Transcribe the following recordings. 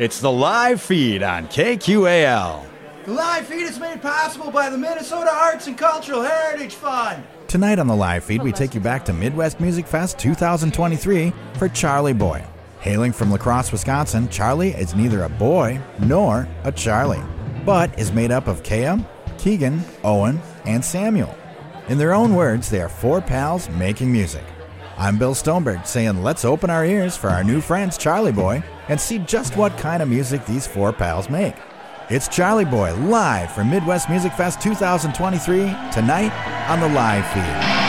It's the live feed on KQAL. The live feed is made possible by the Minnesota Arts and Cultural Heritage Fund. Tonight on the live feed, we take you back to Midwest Music Fest 2023 for Charlie Boy. Hailing from La Crosse, Wisconsin, Charlie is neither a boy nor a Charlie, but is made up of Kaya, Keegan, Owen, and Samuel. In their own words, they are four pals making music. I'm Bill Stoneberg saying let's open our ears for our new friends Charlie Boy and see just what kind of music these four pals make. It's Charlie Boy live from Midwest Music Fest 2023 tonight on the live feed.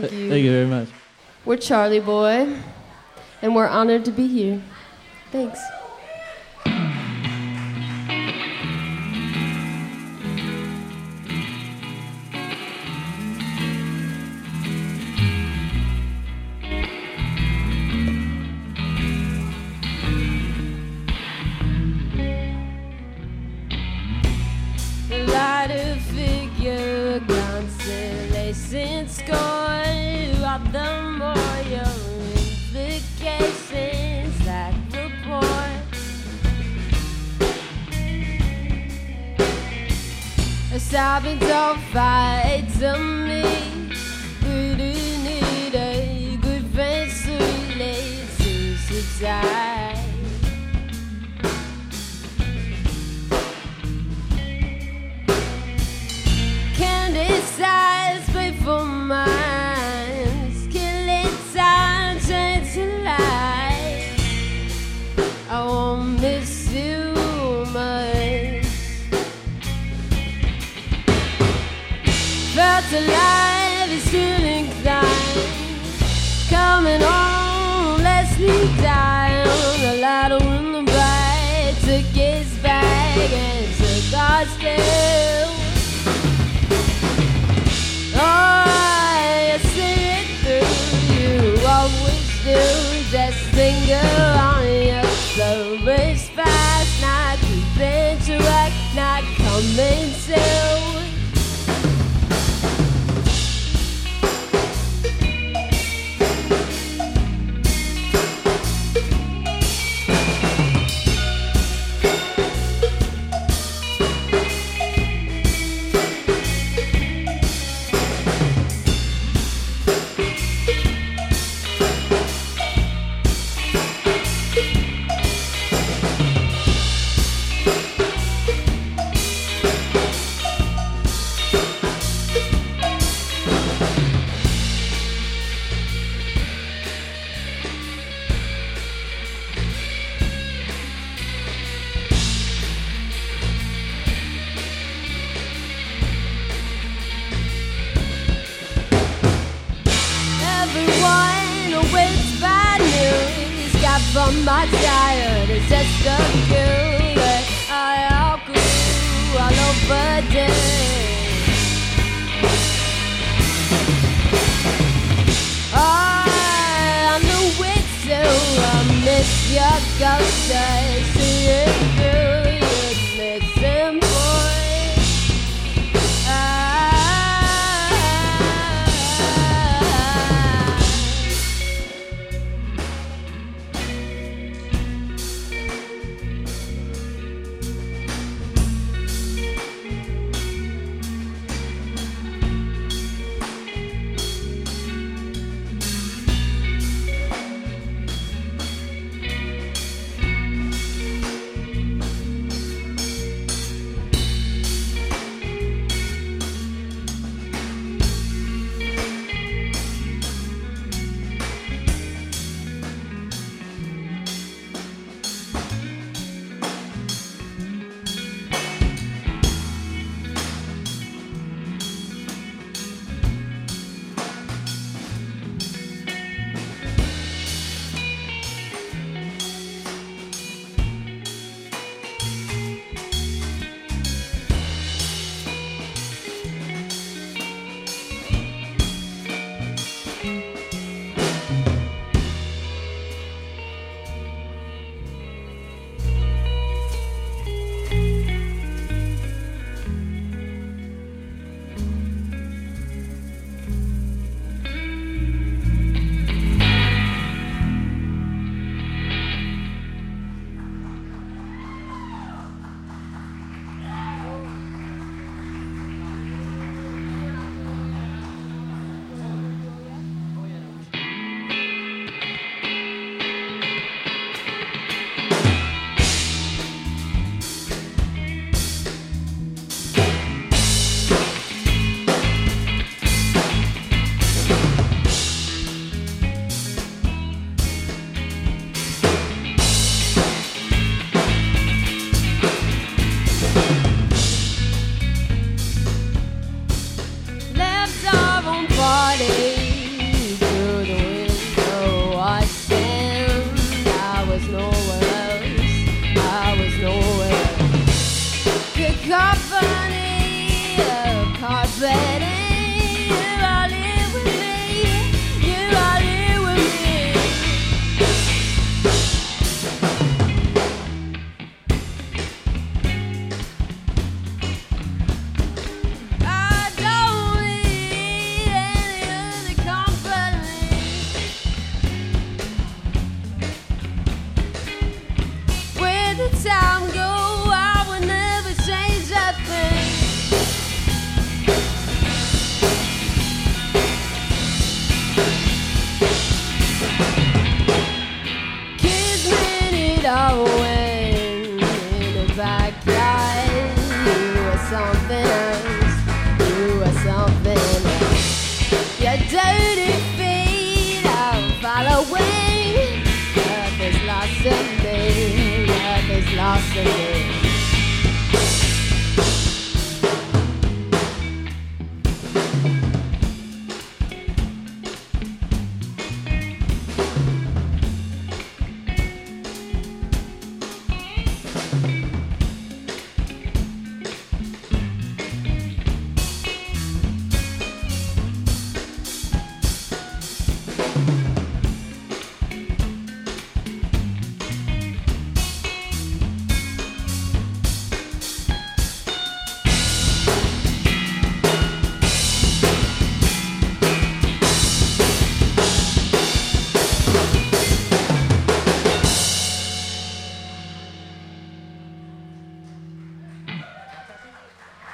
Thank you. Thank you very much. We're Charlie Boy, and we're honored to be here. Thanks. The lighter figure constellation score Sobbing don't fight to me. We do need a good friend to relate Felt alive is still inclined. Coming on, let's leave down. The light on the bright took his bag and took our still. I see it through you. Always do just finger ghost. I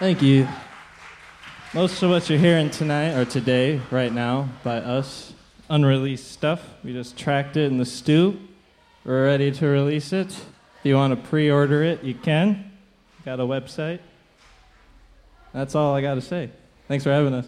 Thank you. Most of what you're hearing tonight or today, right now, by us, unreleased stuff. We just tracked it in the stew. We're ready to release it. If you want to pre order it, you can. Got a website. That's all I got to say. Thanks for having us.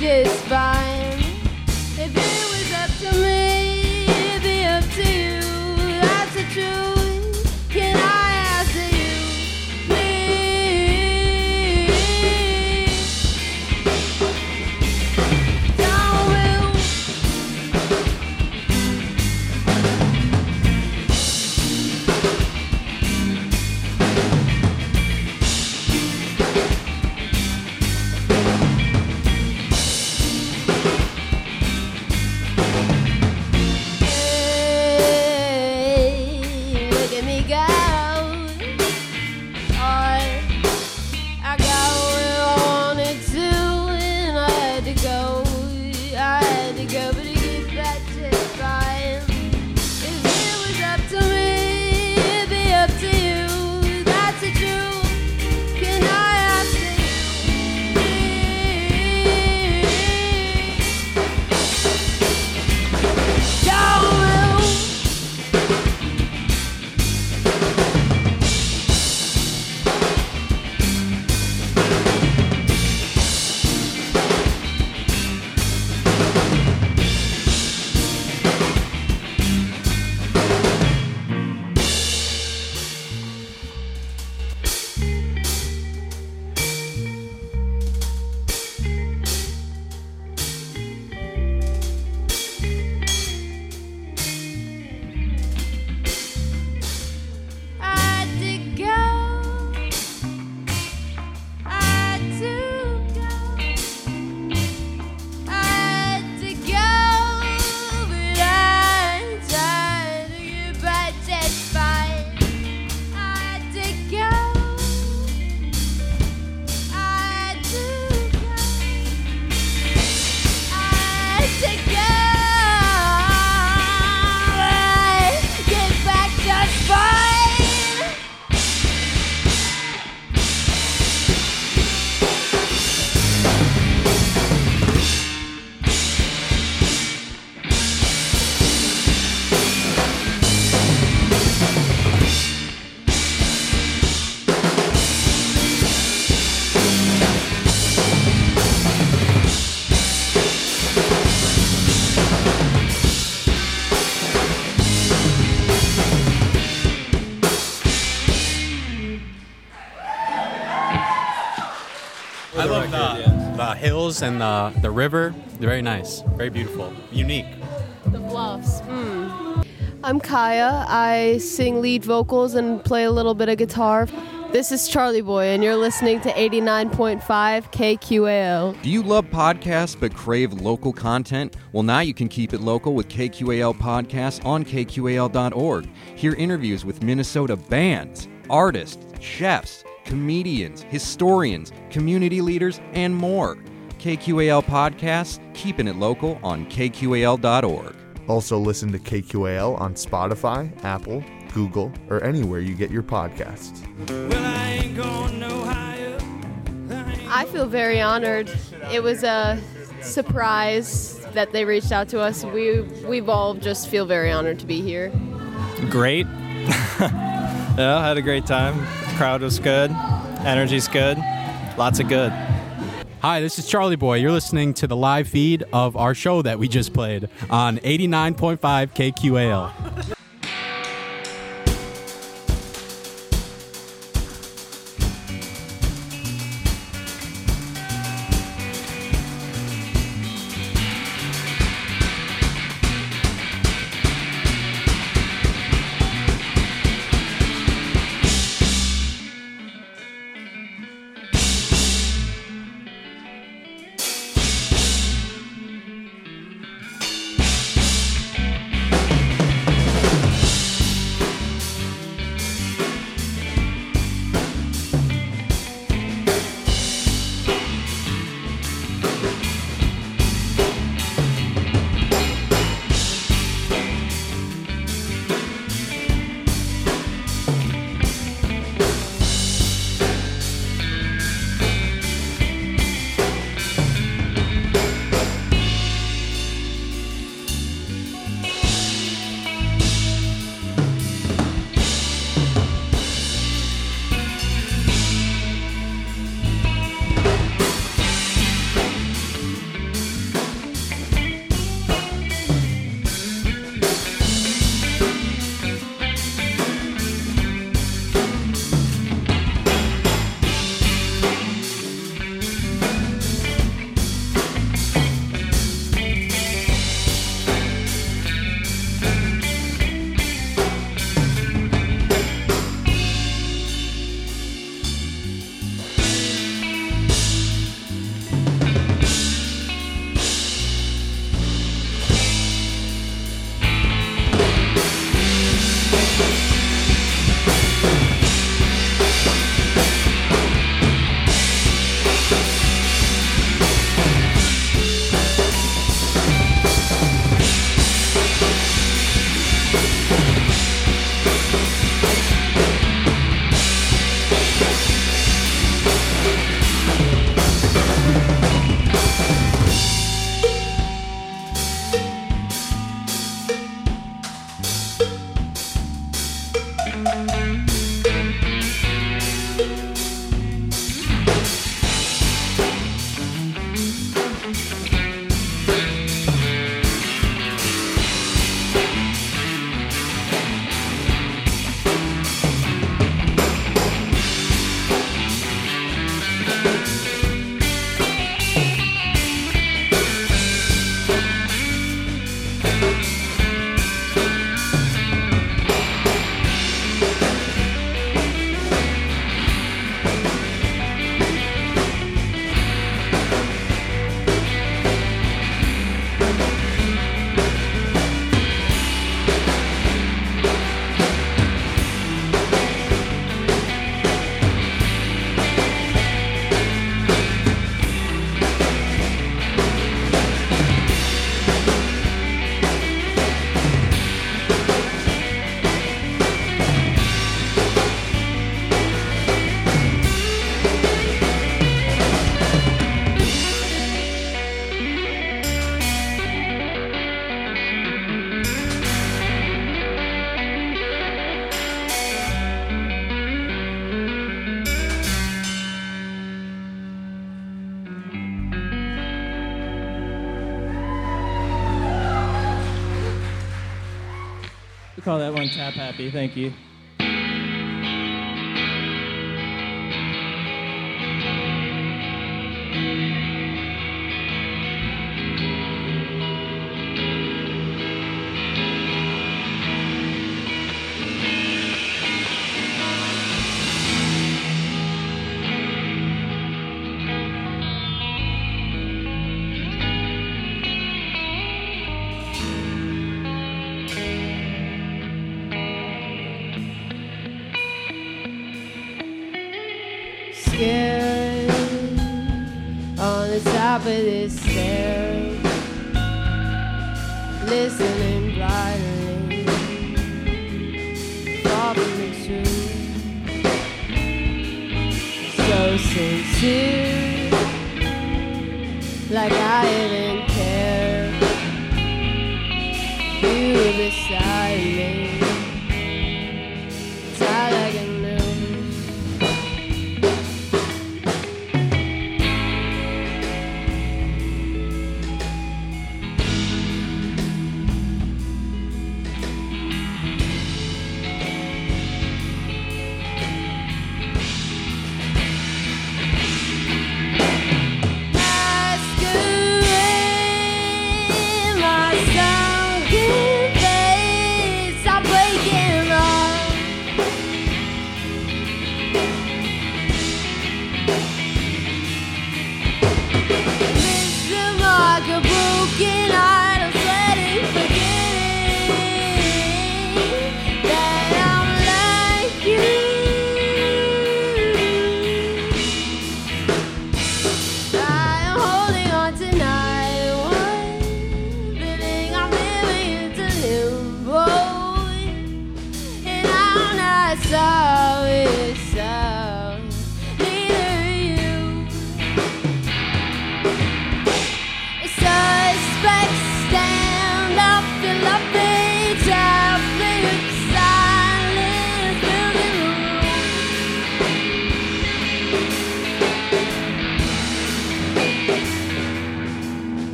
Just fine. Hills and the the river. They're very nice, very beautiful, unique. The bluffs. Hmm. I'm Kaya. I sing lead vocals and play a little bit of guitar. This is Charlie Boy, and you're listening to 89.5 KQAL. Do you love podcasts but crave local content? Well, now you can keep it local with KQAL Podcasts on KQAL.org. Hear interviews with Minnesota bands, artists, chefs, comedians, historians, community leaders, and more. KQAL Podcasts, keeping it local on KQAL.org. Also, listen to KQAL on Spotify, Apple, Google, or anywhere you get your podcasts. I feel very honored. It was a surprise that they reached out to us. We we've all just feel very honored to be here. Great. yeah, I had a great time. Crowd was good. Energy's good. Lots of good. Hi, this is Charlie Boy. You're listening to the live feed of our show that we just played on 89.5 KQAL. We that one Tap Happy. Thank you. Top of this stair, listening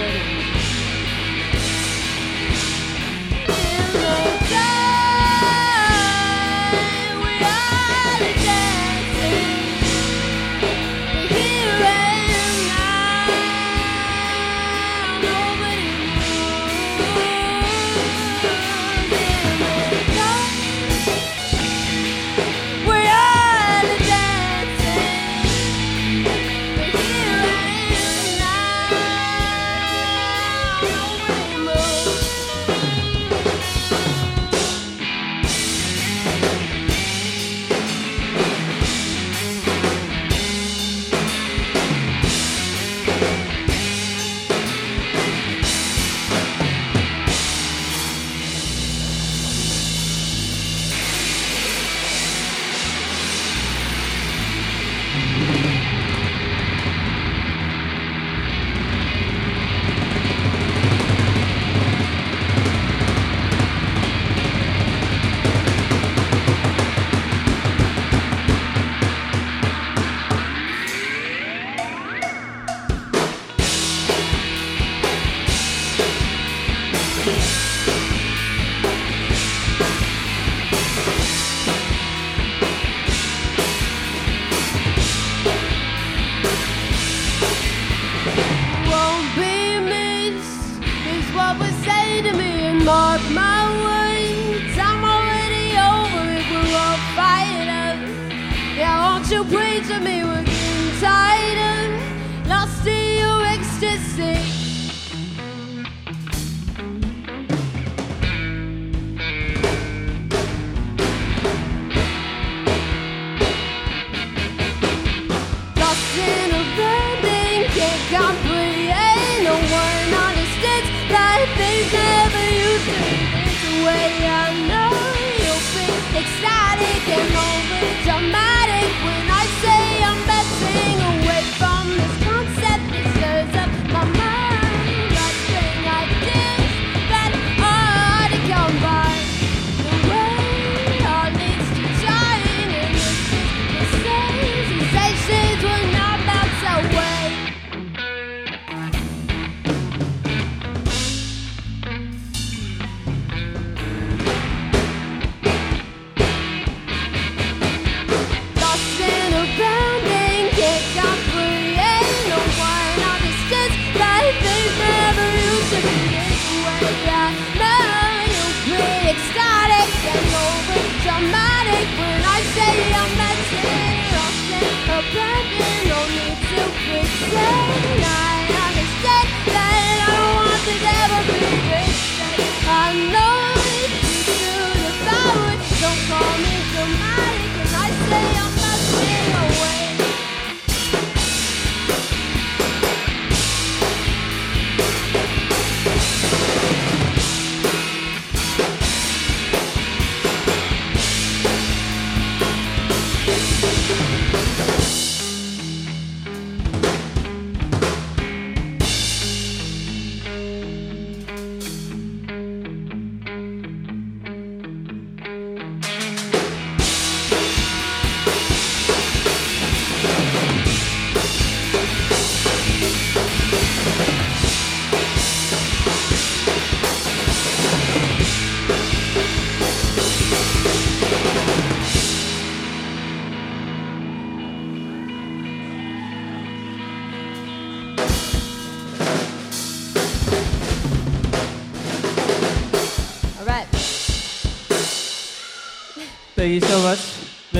nobody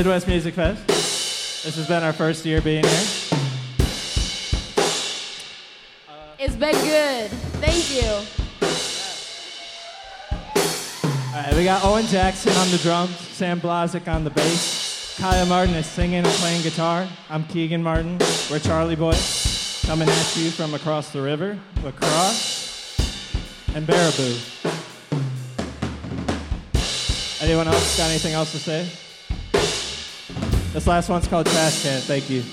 Midwest Music Fest. This has been our first year being here. Uh, it's been good. Thank you. All right, we got Owen Jackson on the drums, Sam Blazek on the bass, Kaya Martin is singing and playing guitar. I'm Keegan Martin. We're Charlie Boy, coming at you from across the river, La Crosse and Baraboo. Anyone else got anything else to say? This last one's called Trash Can. Thank you.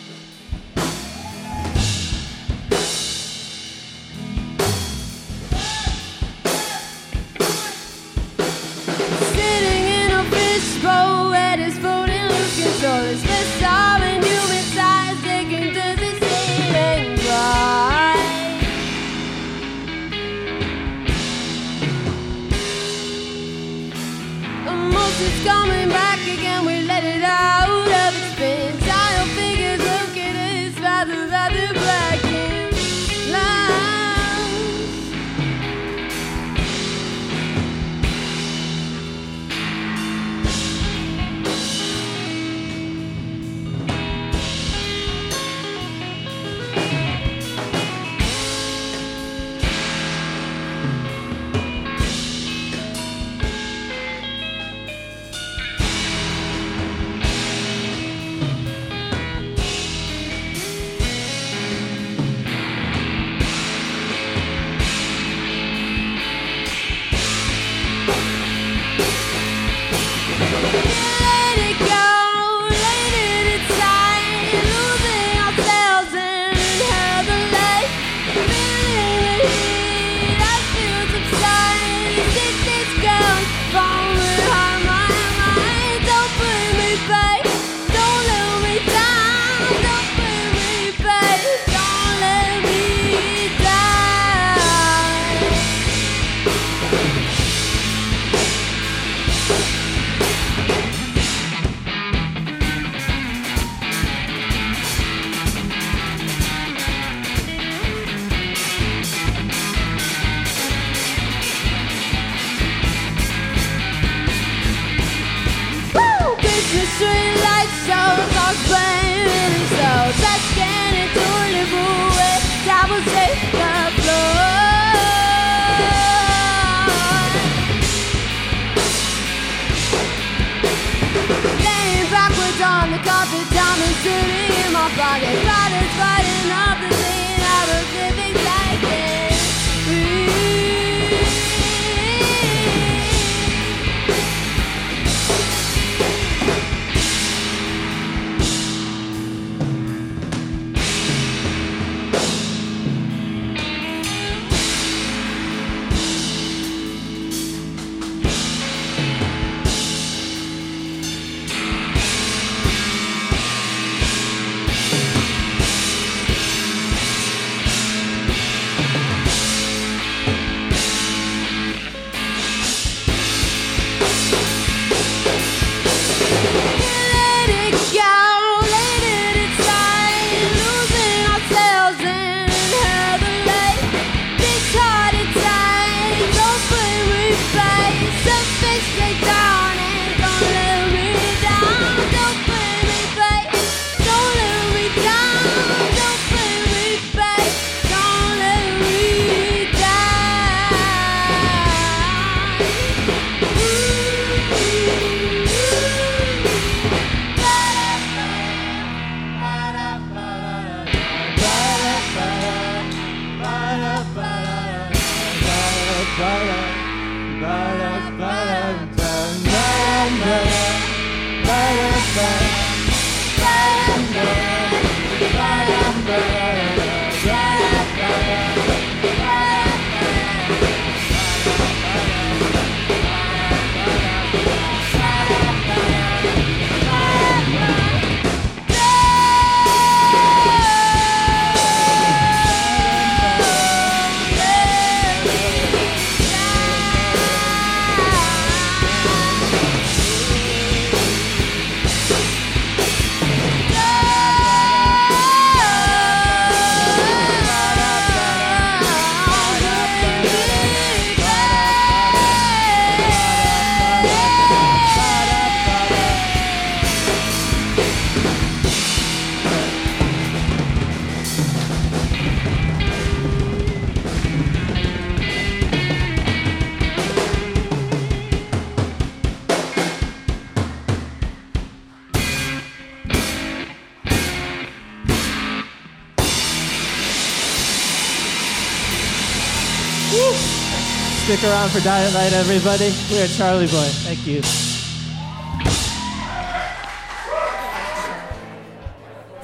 Stick around for Diet Light, everybody. We are Charlie Boy. Thank you.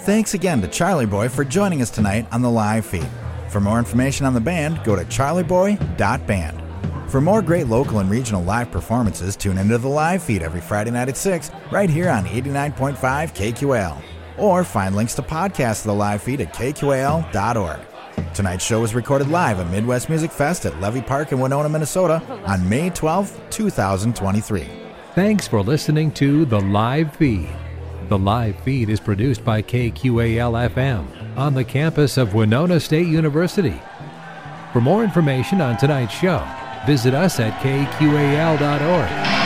Thanks again to Charlie Boy for joining us tonight on the live feed. For more information on the band, go to charlieboy.band. For more great local and regional live performances, tune into the live feed every Friday night at 6, right here on 89.5 KQAL. Or find links to podcasts of the live feed at kqal.org. Tonight's show was recorded live at Midwest Music Fest at Levee Park in Winona, Minnesota on May 12, 2023. Thanks for listening to The Live Feed. The live feed is produced by KQAL FM on the campus of Winona State University. For more information on tonight's show, visit us at kqal.org.